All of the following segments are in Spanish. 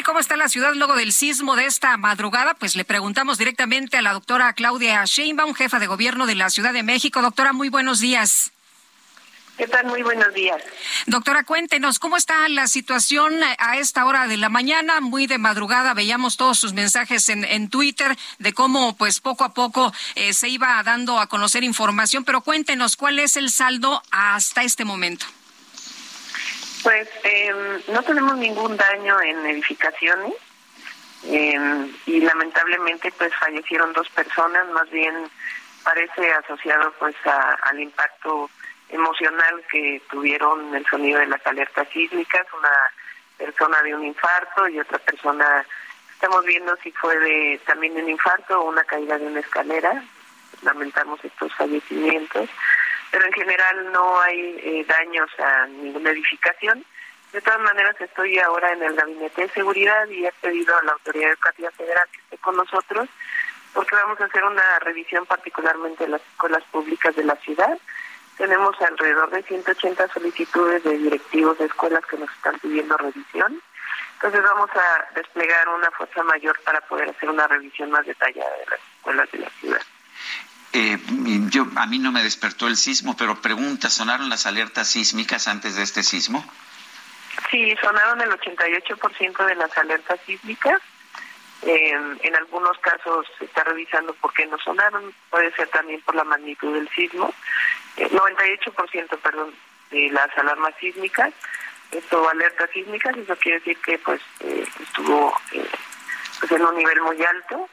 Bueno, ¿y cómo está la ciudad luego del sismo de esta madrugada? Pues le preguntamos directamente a la doctora Claudia Sheinbaum, jefa de gobierno de la Ciudad de México. Doctora, muy buenos días. ¿Qué tal? Muy buenos días. Doctora, cuéntenos, ¿cómo está la situación a esta hora de la mañana? Muy de madrugada veíamos todos sus mensajes en, en Twitter de cómo, pues, poco a poco eh, se iba dando a conocer información, pero cuéntenos, ¿cuál es el saldo hasta este momento? Pues eh, no tenemos ningún daño en edificaciones eh, y lamentablemente pues fallecieron dos personas, más bien parece asociado pues a, al impacto emocional que tuvieron el sonido de las alertas sísmicas, una persona de un infarto y otra persona, estamos viendo si fue de también un infarto o una caída de una escalera, lamentamos estos fallecimientos pero en general no hay eh, daños a ninguna edificación. De todas maneras, estoy ahora en el Gabinete de Seguridad y he pedido a la Autoridad Educativa Federal que esté con nosotros porque vamos a hacer una revisión particularmente de las escuelas públicas de la ciudad. Tenemos alrededor de 180 solicitudes de directivos de escuelas que nos están pidiendo revisión. Entonces vamos a desplegar una fuerza mayor para poder hacer una revisión más detallada de las escuelas de la ciudad. Eh, yo, a mí no me despertó el sismo, pero pregunta, ¿sonaron las alertas sísmicas antes de este sismo? Sí, sonaron el 88% de las alertas sísmicas. Eh, en algunos casos se está revisando por qué no sonaron, puede ser también por la magnitud del sismo. Eh, 98%, perdón, de las alarmas sísmicas, esto alertas sísmicas, eso quiere decir que pues eh, estuvo eh, pues en un nivel muy alto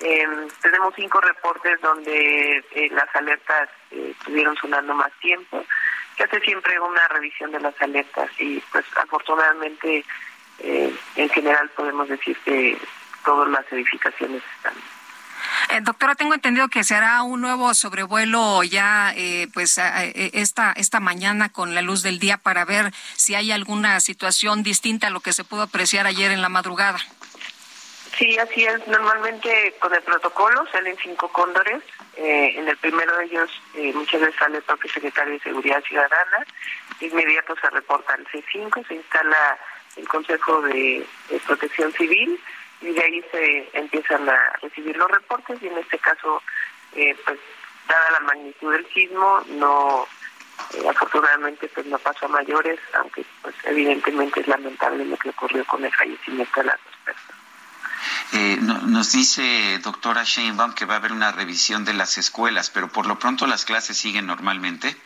eh, tenemos cinco reportes donde eh, las alertas eh, estuvieron sonando más tiempo. Se hace siempre una revisión de las alertas y pues afortunadamente eh, en general podemos decir que todas las edificaciones están. Eh, doctora, tengo entendido que se hará un nuevo sobrevuelo ya eh, pues eh, esta, esta mañana con la luz del día para ver si hay alguna situación distinta a lo que se pudo apreciar ayer en la madrugada. Sí, así es. Normalmente con el protocolo salen cinco cóndores. Eh, en el primero de ellos eh, muchas veces sale el propio secretario de Seguridad Ciudadana. Inmediato se reporta al C5, se instala el Consejo de, Protección Civil y de ahí se empiezan a recibir los reportes y en este caso, eh, pues dada la magnitud del sismo, no afortunadamente pues no pasó a mayores, aunque pues evidentemente es lamentable lo que ocurrió con el fallecimiento de las dos. Eh, no, nos dice doctora Sheinbaum que va a haber una revisión de las escuelas, pero por lo pronto las clases siguen normalmente.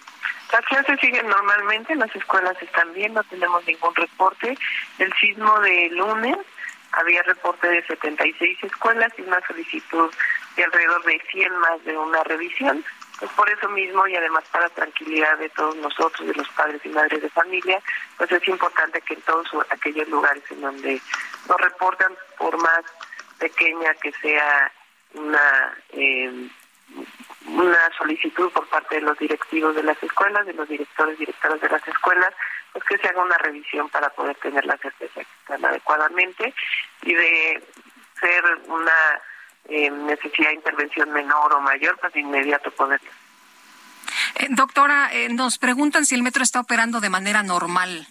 Las clases siguen normalmente, las escuelas están bien, no tenemos ningún reporte. El sismo de lunes había reporte de 76 escuelas y una solicitud de alrededor de 100 más de una revisión. Pues por eso mismo y además para tranquilidad de todos nosotros, de los padres y madres de familia, pues es importante que en todos aquellos lugares en donde nos reportan, por más pequeña que sea una eh, una solicitud por parte de los directivos de las escuelas, de los directores directoras de las escuelas, pues que se haga una revisión para poder tener la certeza que están adecuadamente y de ser una eh, necesidad de intervención menor o mayor, pues de inmediato poder. Eh, doctora, eh, nos preguntan si el metro está operando de manera normal.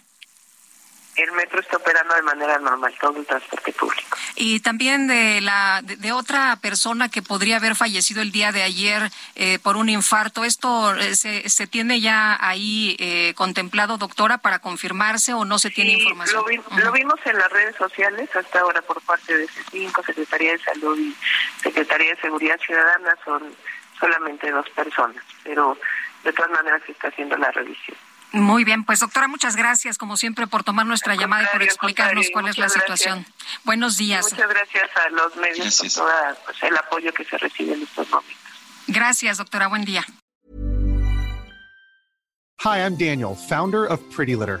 El metro está operando de manera normal, todo el transporte público. Y también de la de, de otra persona que podría haber fallecido el día de ayer eh, por un infarto. ¿Esto eh, se, se tiene ya ahí eh, contemplado, doctora, para confirmarse o no se tiene información? Lo, vi, uh -huh. lo, vimos en las redes sociales hasta ahora por parte de C5, Secretaría de Salud y Secretaría de Seguridad Ciudadana. Son solamente dos personas, pero de todas maneras se está haciendo la revisión. Muy bien, pues doctora, muchas gracias como siempre por tomar nuestra llamada y por explicarnos cuál es la situación. Buenos días. Muchas gracias a los medios gracias. por todo pues, el apoyo que se recibe en estos momentos. Gracias, doctora. Buen día. Hi, I'm Daniel, founder of Pretty Litter.